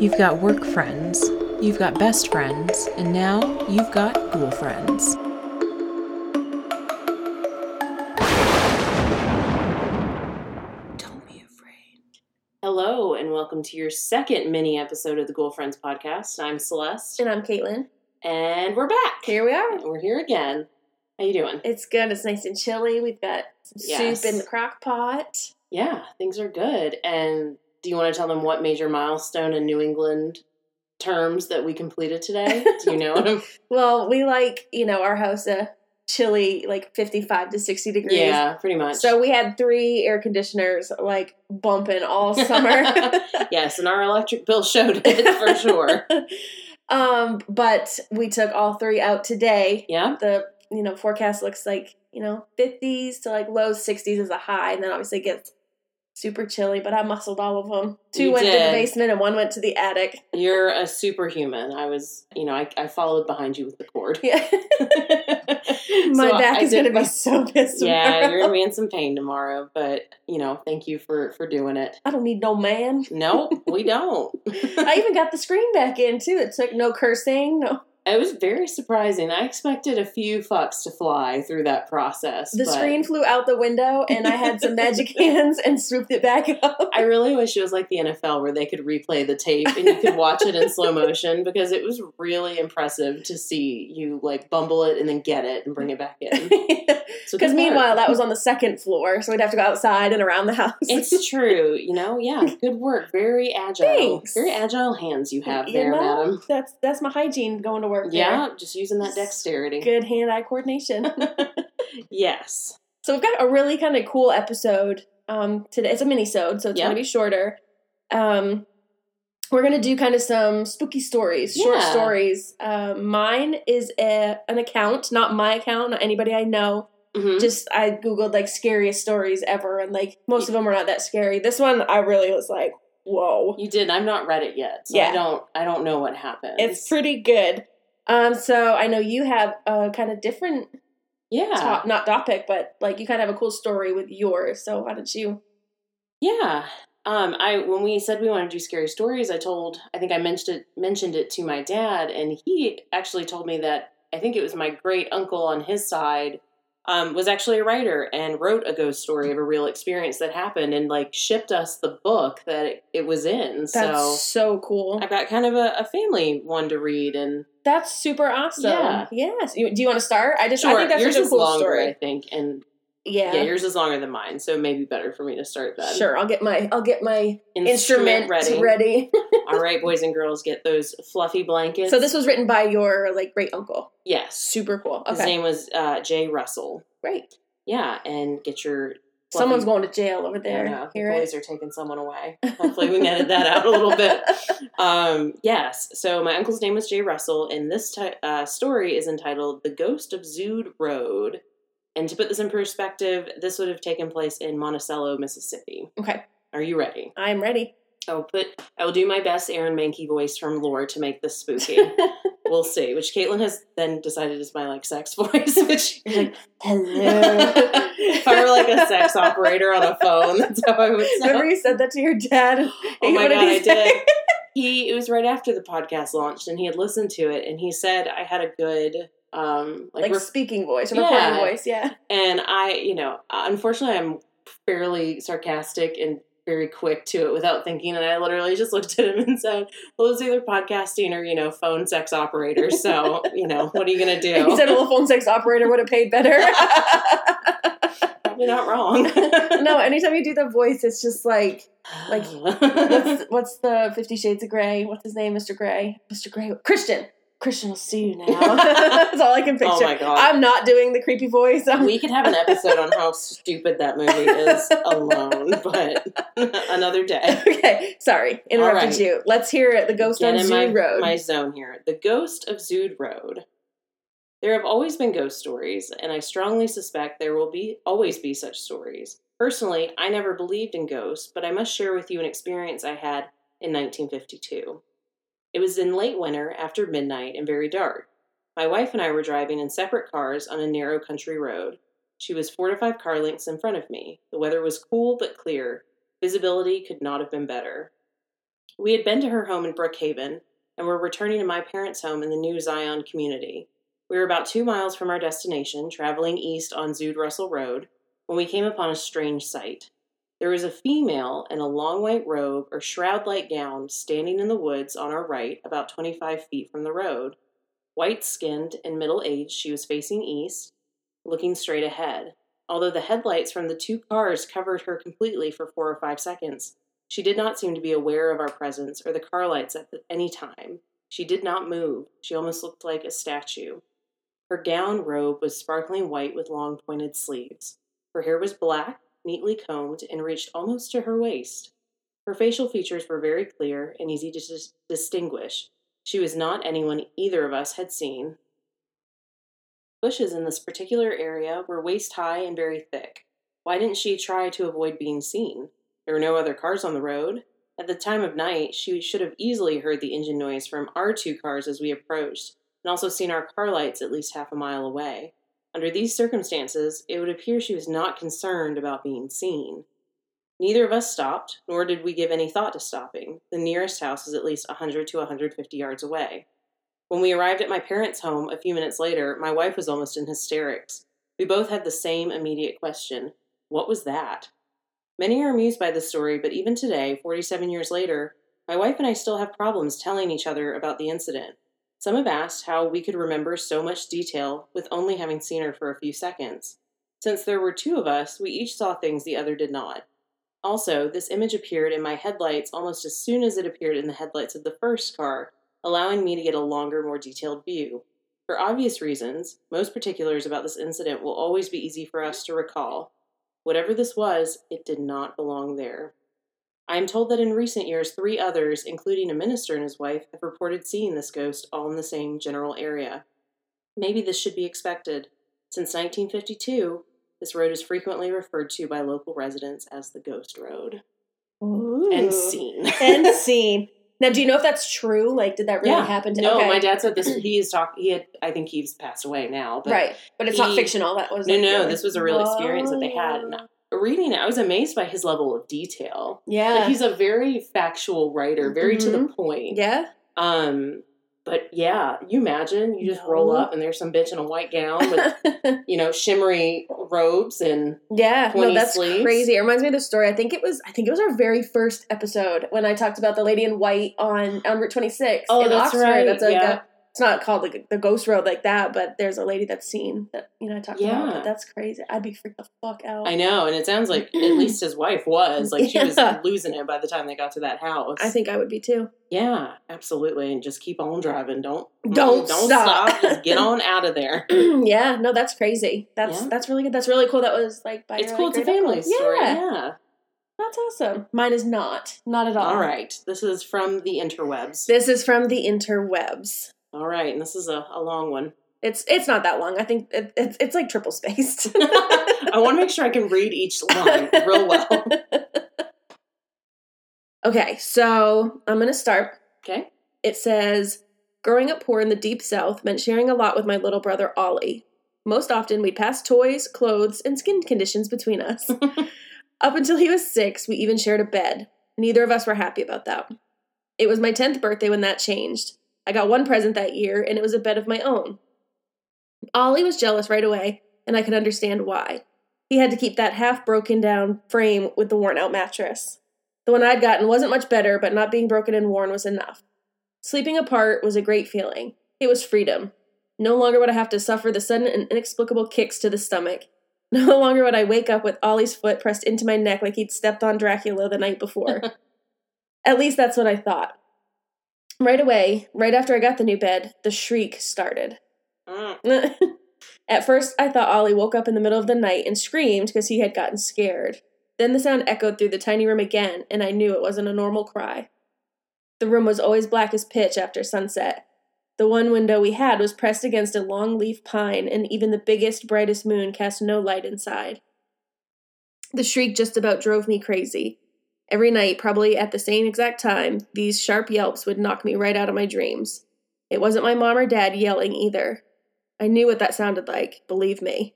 You've got work friends, you've got best friends, and now you've got ghoul friends. Don't be afraid. Hello, and welcome to your second mini episode of the Ghoul Friends podcast. I'm Celeste, And I'm Caitlin. and we're back. Here we are. We're here again. How you doing? It's good. It's nice and chilly. We've got some Yes. soup in the crock pot. Yeah, things are good. And do you want to tell them what major milestone in New England terms that we completed today? do you know them? Well, we like, you know, our house a chilly, like 55 to 60 degrees. yeah, pretty much. So we had three air conditioners like bumping all summer. yes, and our electric bill showed it for sure. um, but we took all three out today. Yeah. The you know forecast looks like you know 50s to like low 60s is a high, and then obviously it gets super chilly. But I muscled all of them. Two You went to the basement and one went to the attic. You're a superhuman. I was, you know, I, I followed behind you with the cord. Yeah, my So back I is gonna be so pissed. Yeah, tomorrow. you're gonna be in some pain tomorrow, but you know, thank you for for doing it. I don't need no man. No, we don't. I even got the screen back in too. It took no cursing, no. It was very surprising. I expected a few fucks to fly through that process. The but screen flew out the window, and I had some magic hands and swooped it back up. I really wish it was like the NFL where they could replay the tape and you could watch it in slow motion because it was really impressive to see you like bumble it and then get it and bring it back in. Because meanwhile, that was on the second floor, so we'd have to go outside and around the house. It's true, you know. Yeah, good work. Very agile. Thanks. Very agile hands you have You there, know, madam. That's that's my hygiene going to work. Yeah, just using that dexterity. good hand-eye coordination. yes. so we've got a really kind of cool episode um, today. It's a mini-sode, so it's going to be shorter. Um, we're going to do kind of some spooky stories, short Yeah. stories. Um, mine is a, an account, not my account, not anybody I know. Mhm. Just I googled like scariest stories ever, and like most of them were not that scary. This one I really was like, whoa. You did. I've not read it yet, so Yeah. I don't. I don't know what happened. It's pretty good. Um, so I know you have a kind of different Yeah. top, not topic, but like you kind of have a cool story with yours. So why don't you? Yeah. Um, I when we said we wanted to do scary stories, I told I think I mentioned it mentioned it to my dad, and he actually told me that I think it was my great uncle on his side um, was actually a writer and wrote a ghost story of a real experience that happened, and like shipped us the book that it, it was in. That's so so, cool. I've got kind of a, a family one to read, and That's super awesome. Yeah. Yes. You, do you want to start? I just I think that's yours a cool longer, story. I think, and Yeah. yeah. yours is longer than mine, so it may be better for me to start that. Sure. I'll get my I'll get my instrument, ready. ready. All right, boys and girls, get those fluffy blankets. so this was written by your like great uncle. yes, Super cool. his name was uh, Jay Russell. Great. Yeah, and get your. fluffy- Someone's going to jail over there. know, the Hear it? boys are taking someone away. Hopefully, we can edit that out a little bit. Um, yes, so my uncle's name was Jay Russell, and this ti uh, story is entitled "The Ghost of Zood Road." And to put this in perspective, this would have taken place in Monticello, Mississippi. Okay. Are you ready? I'm ready. I will put. I will do my best Aaron Mahnke voice from Lore to make this spooky. we'll see. Which Caitlin has then decided is my like sex voice. Which Like, hello. if I were like a sex operator on a phone, that's how I would sound. Remember you said that to your dad? oh my god, I did. He it was right after the podcast launched, and he had listened to it, and he said I had a good um like, Like speaking voice or Yeah. recording voice, yeah. and I you know unfortunately I'm fairly sarcastic and very quick to it without thinking and I literally just looked at him and said well it's either podcasting or you know phone sex operator so you know what are you gonna do He said a phone sex operator would have paid better. probably not wrong no, anytime you do the voice, it's just like like, what's what's the Fifty Shades of Grey? What's his name, Mr. Grey? Mr. Grey, Christian. Christian will see you now. That's all I can oh picture. oh my god I'm not doing the creepy voice. I'm- we could have an episode on how stupid that movie is alone, but another day. okay, sorry, interrupted right. you. Let's hear it. The Ghost Get on in Zoo my, Road. my zone here. The Ghost of Zood Road. There have always been ghost stories, and I strongly suspect there will be always be such stories. Personally, I never believed in ghosts, but I must share with you an experience I had in 1952. It was in late winter, after midnight, and very dark. My wife and I were driving in separate cars on a narrow country road. She was four to five car lengths in front of me. The weather was cool but clear. Visibility could not have been better. We had been to her home in Brookhaven and were returning to my parents' home in the New Zion community. We were about two miles from our destination, traveling east on Zuid Russell Road, when we came upon a strange sight. There was a female in a long white robe or shroud like gown standing in the woods on our right, about 25 feet from the road. White skinned and middle aged, she was facing east, looking straight ahead. Although the headlights from the two cars covered her completely for four or five seconds, she did not seem to be aware of our presence or the car lights at any time. She did not move. She almost looked like a statue. Her gown robe was sparkling white with long pointed sleeves. Her hair was black, neatly combed, and reached almost to her waist. Her facial features were very clear and easy to dis- distinguish. She was not anyone either of us had seen. Bushes in this particular area were waist high and very thick. Why didn't she try to avoid being seen? There were no other cars on the road. At the time of night, she should have easily heard the engine noise from our two cars as we approached, and also seen our car lights at least half a mile away. Under these circumstances, it would appear she was not concerned about being seen. Neither of us stopped, nor did we give any thought to stopping. The nearest house is at least a 100 to a 150 yards away. When we arrived at my parents' home a few minutes later, my wife was almost in hysterics. We both had the same immediate question What was that? Many are amused by this story, but even today, 47 years later, my wife and I still have problems telling each other about the incident. Some have asked how we could remember so much detail with only having seen her for a few seconds. Since there were two of us, we each saw things the other did not. Also, this image appeared in my headlights almost as soon as it appeared in the headlights of the first car, allowing me to get a longer, more detailed view. For obvious reasons, most particulars about this incident will always be easy for us to recall. Whatever this was, it did not belong there. I am told that in recent years, three others, including a minister and his wife, have reported seeing this ghost all in the same general area. Maybe this should be expected. Since 1952, this road is frequently referred to by local residents as the Ghost Road. Ooh. And seen. and seen. Now, do you know if that's true? Like, did that really Yeah. happen? To, No, okay. my dad said this. He is talk. He had. I think he's passed away now. But right, but it's not he- fictional. That was No, like, no, really- this was a real experience that they had. And. Reading it, I was amazed by his level of detail. Yeah, Like he's a very factual writer, very to the Mhm. point. yeah. Um, but yeah, you imagine you just roll up and there's some bitch in a white gown with you know shimmery robes and Yeah, no, that's sleeves. crazy. It reminds me of the story. I think it was. I think it was our very first episode when I talked about the lady in white on on Route 26 Oh, in that's Oxford. right, That's like yeah. a. It's not called like the ghost road like that, but there's a lady that's seen that you know I talked about. But that's crazy. I'd be freaked the fuck out. I know, and it sounds like at least his wife was like she Yeah. was losing it by the time they got to that house. I think I would be too. yeah, absolutely, and just keep on driving. Don't mm, Don't don't stop. stop. Just get on out of there. yeah, no, that's crazy. That's Yeah. that's really good. That's really cool. That was like by It's your, cool. like, It's a family uncle. story. Yeah, Yeah. that's awesome. Mine is not, not at all. All right. This is from the interwebs. This is from the interwebs. All right, and this is a, a long one. It's it's not that long. I think it, it's it's like triple spaced. I want to make sure I can read each line real well. okay, so I'm gonna start. Okay. It says, "Growing up poor in the deep South meant sharing a lot with my little brother Ollie. Most often, we'd pass toys, clothes, and skin conditions between us. up until he was six, we even shared a bed. Neither of us were happy about that. It was my tenth birthday when that changed. I got one present that year, and it was a bed of my own. Ollie was jealous right away, and I could understand why. He had to keep that half broken down frame with the worn out mattress. The one I'd gotten wasn't much better, but not being broken and worn was enough. Sleeping apart was a great feeling. It was freedom. No longer would I have to suffer the sudden and inexplicable kicks to the stomach. No longer would I wake up with Ollie's foot pressed into my neck like he'd stepped on Dracula the night before. At least that's what I thought. Right away, right after I got the new bed, the shriek started. Mm. At first, I thought Ollie woke up in the middle of the night and screamed because he had gotten scared. Then the sound echoed through the tiny room again, and I knew it wasn't a normal cry. The room was always black as pitch after sunset. The one window we had was pressed against a long leaf pine, and even the biggest, brightest moon cast no light inside. The shriek just about drove me crazy. Every night, probably at the same exact time, these sharp yelps would knock me right out of my dreams. It wasn't my mom or dad yelling either. I knew what that sounded like, believe me.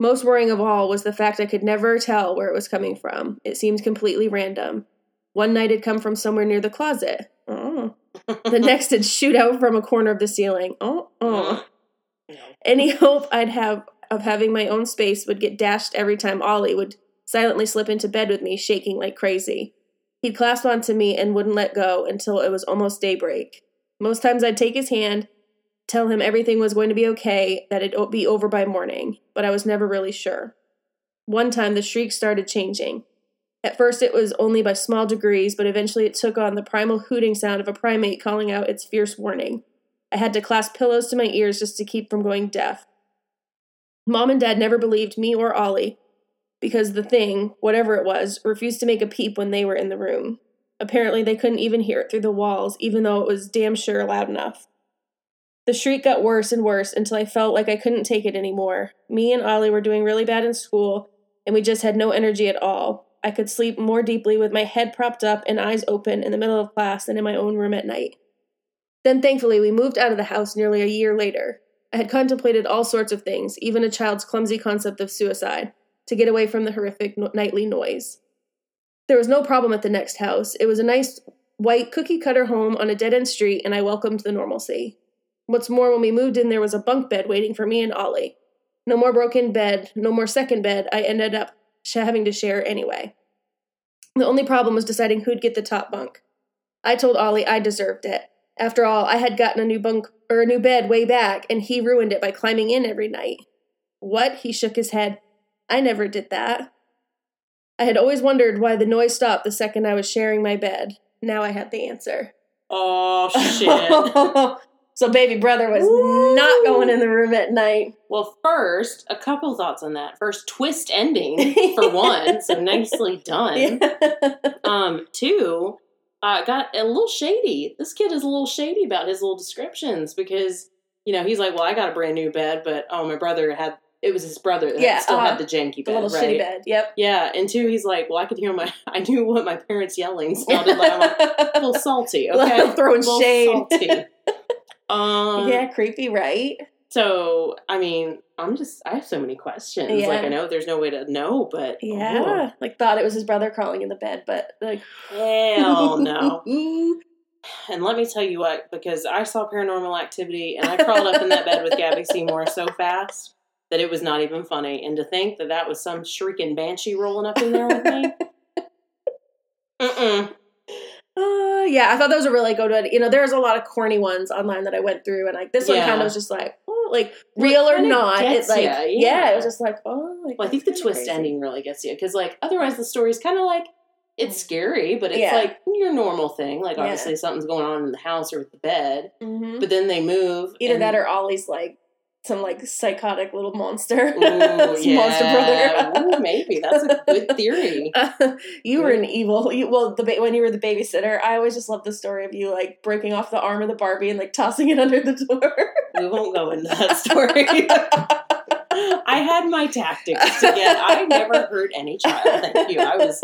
Most worrying of all was the fact I could never tell where it was coming from. It seemed completely random. One night it'd come from somewhere near the closet. Oh. The next it'd shoot out from a corner of the ceiling. Oh, oh. Any hope I'd have of having my own space would get dashed every time Ollie would silently slip into bed with me, shaking like crazy. He'd clasp onto me and wouldn't let go until it was almost daybreak. Most times I'd take his hand, tell him everything was going to be okay, that it'd be over by morning, but I was never really sure. One time the shriek started changing. At first it was only by small degrees, but eventually it took on the primal hooting sound of a primate calling out its fierce warning. I had to clasp pillows to my ears just to keep from going deaf. Mom and Dad never believed me or Ollie because the thing, whatever it was, refused to make a peep when they were in the room. Apparently, they couldn't even hear it through the walls, even though it was damn sure loud enough. The shriek got worse and worse until I felt like I couldn't take it anymore. Me and Ollie were doing really bad in school, and we just had no energy at all. I could sleep more deeply with my head propped up and eyes open in the middle of class than in my own room at night. Then, thankfully, we moved out of the house nearly a year later. I had contemplated all sorts of things, even a child's clumsy concept of suicide, to get away from the horrific nightly noise. There was no problem at the next house. It was a nice, white, cookie cutter home on a dead end street, and I welcomed the normalcy. What's more, when we moved in, there was a bunk bed waiting for me and Ollie. No more broken bed, no more second bed. I ended up having to share anyway. The only problem was deciding who'd get the top bunk. I told Ollie I deserved it. After all, I had gotten a new bunk or a new bed way back, and he ruined it by climbing in every night. What? He shook his head. I never did that. I had always wondered why the noise stopped the second I was sharing my bed. Now I had the answer. Oh shit. so baby brother was not going in the room at night. well, first, a couple thoughts on that. First, twist ending for one, so nicely done. Um, two, uh, got a little shady. This kid is a little shady about his little descriptions because you know he's like, well, I got a brand new bed, but oh, my brother had it was his brother that Yeah, still uh-huh. had the janky the bed, little right? shitty bed. Yep. Yeah, and two, he's like, well, I could hear my, I knew what my parents yelling sounded like. I'm like, a little salty, okay, Throwing A little shade. salty. Um, yeah, creepy, right? So, I mean, I'm just, I have so many questions. Yeah. Like, I know there's no way to know, but Yeah. Like thought it was his brother crawling in the bed, but like oh, hell no. And let me tell you what, because I saw paranormal activity and I crawled up in that bed with Gabby Seymour so fast that it was not even funny. And to think that that was some shrieking banshee rolling up in there with me. Mm-mm. Uh, yeah, I thought that was a really good one. You know, there's a lot of corny ones online that I went through, and like this one kind of was just like, oh, like real or not. It gets like, yeah. yeah. it was just like, oh, like, Well, I think the twist crazy. ending really gets you because, like, otherwise the story's kind of like it's scary, but it's Yeah. like your normal thing. Like, Yeah. obviously, something's going on in the house or with the bed, Mhm. but then they move. Either and- that or Ollie's like some like psychotic little monster, Ooh, Some monster brother. Ooh, maybe that's a good theory. Uh, you were an evil. You, well, the ba- when you were the babysitter, I always just loved the story of you like breaking off the arm of the Barbie and like tossing it under the door. We won't go into that story. I had my tactics to get. I never hurt any child. Thank you. I was.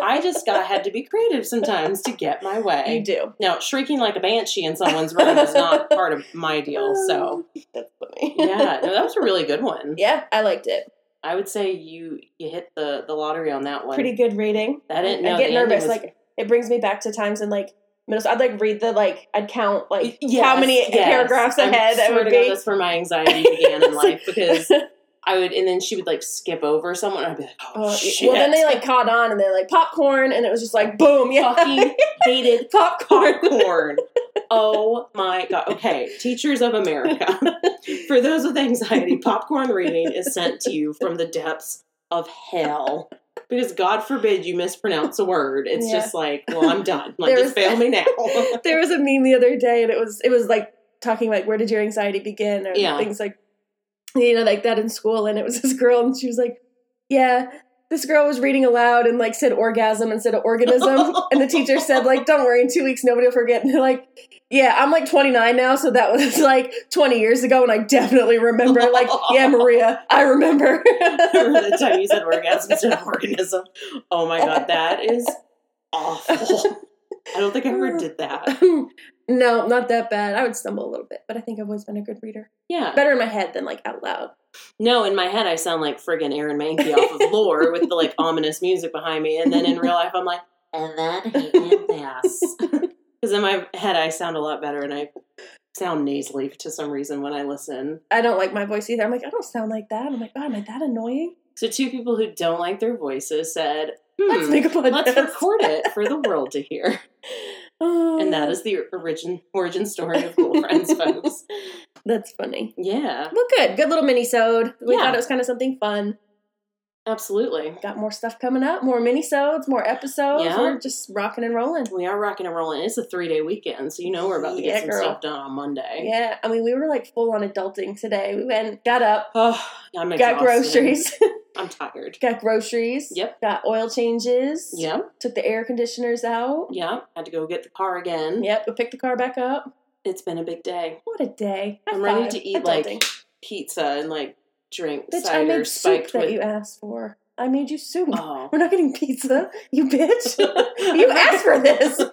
I just got had to be creative sometimes to get my way. you do. Now, shrieking like a banshee in someone's room is not part of my deal. So, that's funny. yeah, no, that was a really good one. yeah, I liked it. I would say you you hit the the lottery on that one. Pretty good rating. That didn't. I get nervous. was- Like it brings me back to times in like middle. I'd like read the like I'd count like Yes, how many yes. paragraphs I ahead it swear would be. that's where my anxiety began in life because I would, and then she would like skip over someone. and I'd be like, oh, Uh, shit. well, then they like caught on and they're like popcorn, and it was just like boom, yeah, fucking hated popcorn. popcorn. oh my god. Okay, teachers of America. For those with anxiety, popcorn reading is sent to you from the depths of hell. Because God forbid you mispronounce a word. It's Yeah. just like, well, I'm done. Like, There just was- fail me now. there was a meme the other day, and it was it was like talking like where did your anxiety begin or Yeah. things like you know like that in school, and it was this girl, and she was like, yeah. This girl was reading aloud and like said orgasm instead of organism, and the teacher said like, "Don't worry, in two weeks nobody will forget." And they're like, "Yeah, I'm like 29 now, so that was like 20 years ago, and I definitely remember." Like, yeah, Maria, I remember. Remember the time you said orgasm instead of organism? Oh my god, that is awful. I don't think I ever did that. No, not that bad. I would stumble a little bit, but I think I've always been a good reader. Yeah. Better in my head than like out loud. No, in my head I sound like friggin' Aaron Mahnke off of Lore with the like ominous music behind me, and then in real life I'm like, and then he this. Because in my head I sound a lot better, and I sound nasally to some reason when I listen. I don't like my voice either. I'm like, I don't sound like that. I'm like, God, am I that annoying? So two people who don't like their voices said, Let's "Hmm, make a podcast. let's record it for the world to hear." And that Oh. the origin origin story of Ghoul Friends, folks. That's funny. Yeah, Well, good. Good little mini-sode. We Yeah. thought it was kind of something fun. absolutely. Got more stuff coming up, more mini-sodes, more episodes. Yeah. We're just rocking and rolling. We are rocking and rolling. It's a three day weekend, so you know we're about to get Yeah, some girl. stuff done on Monday. Yeah, I mean, we were like full on adulting today. We went, got up, Oh, got exhausted. groceries, I'm tired. got groceries. Yep. Got oil changes. Yep. Took the air conditioners out. Yep. Had to go get the car again. Yep. We picked the car back up. It's been a big day. What a day! High I'm ready to eat Adulting. like pizza and like drink Bitch, I cider made soup spiked that with. you asked for. I made you soup. Oh. We're not getting pizza, you bitch. you asked for this.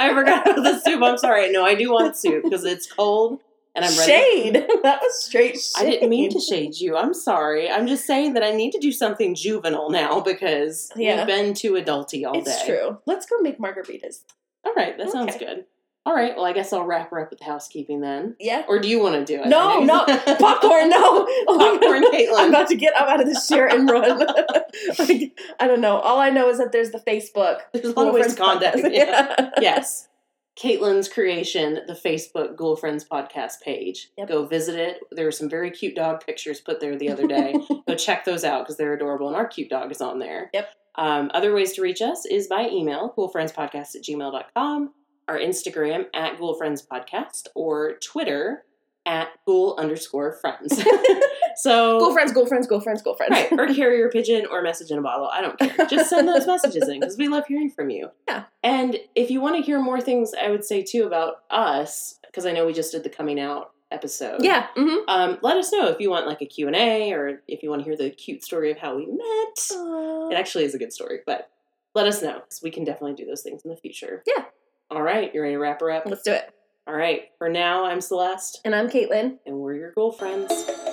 I forgot about the soup. I'm sorry. No, I do want soup because it's cold and I'm ready. Shade. That was straight shade. I didn't mean to shade you. I'm sorry. I'm just saying that I need to do something juvenile now because Yeah. we've been too adulty all It's day. true. Let's go make margaritas. All right, that sounds Okay. good. All right, well, I guess I'll wrap her up with housekeeping then. Yeah. Or do you want to do it? No, no. Popcorn, no. Popcorn, Caitlin. I'm about to get up out of this chair and run. Like, I don't know. All I know is that there's the Facebook. There's always Friends contact. Yeah. yes. Caitlin's creation, the Facebook Ghoul Friends podcast page. Yep. Go visit it. There were some very cute dog pictures put there the other day. Go check those out because they're adorable and our cute dog is on there. Yep. Um, other ways to reach us is by email, ghoulfriendspodcast at gmail.com, our Instagram at ghoulfriendspodcast, or Twitter at ghoul underscore friends. so girlfriends, girlfriends, girlfriends, friends, go friends, go friends. Right, or carrier pigeon or message in a bottle. I don't care. Just send those messages in because we love hearing from you. Yeah. And if you want to hear more things, I would say too about us because I know we just did the coming out episode. Yeah. hmm Um, let us know if you want like a Q&A or if you want to hear the cute story of how we met. It actually is a good story, but let us know because we can definitely do those things in the future. Yeah. All right, you ready to wrap her up? Let's do it. All right, for now, I'm Celeste, And I'm Caitlin. and we're your girlfriends. friends.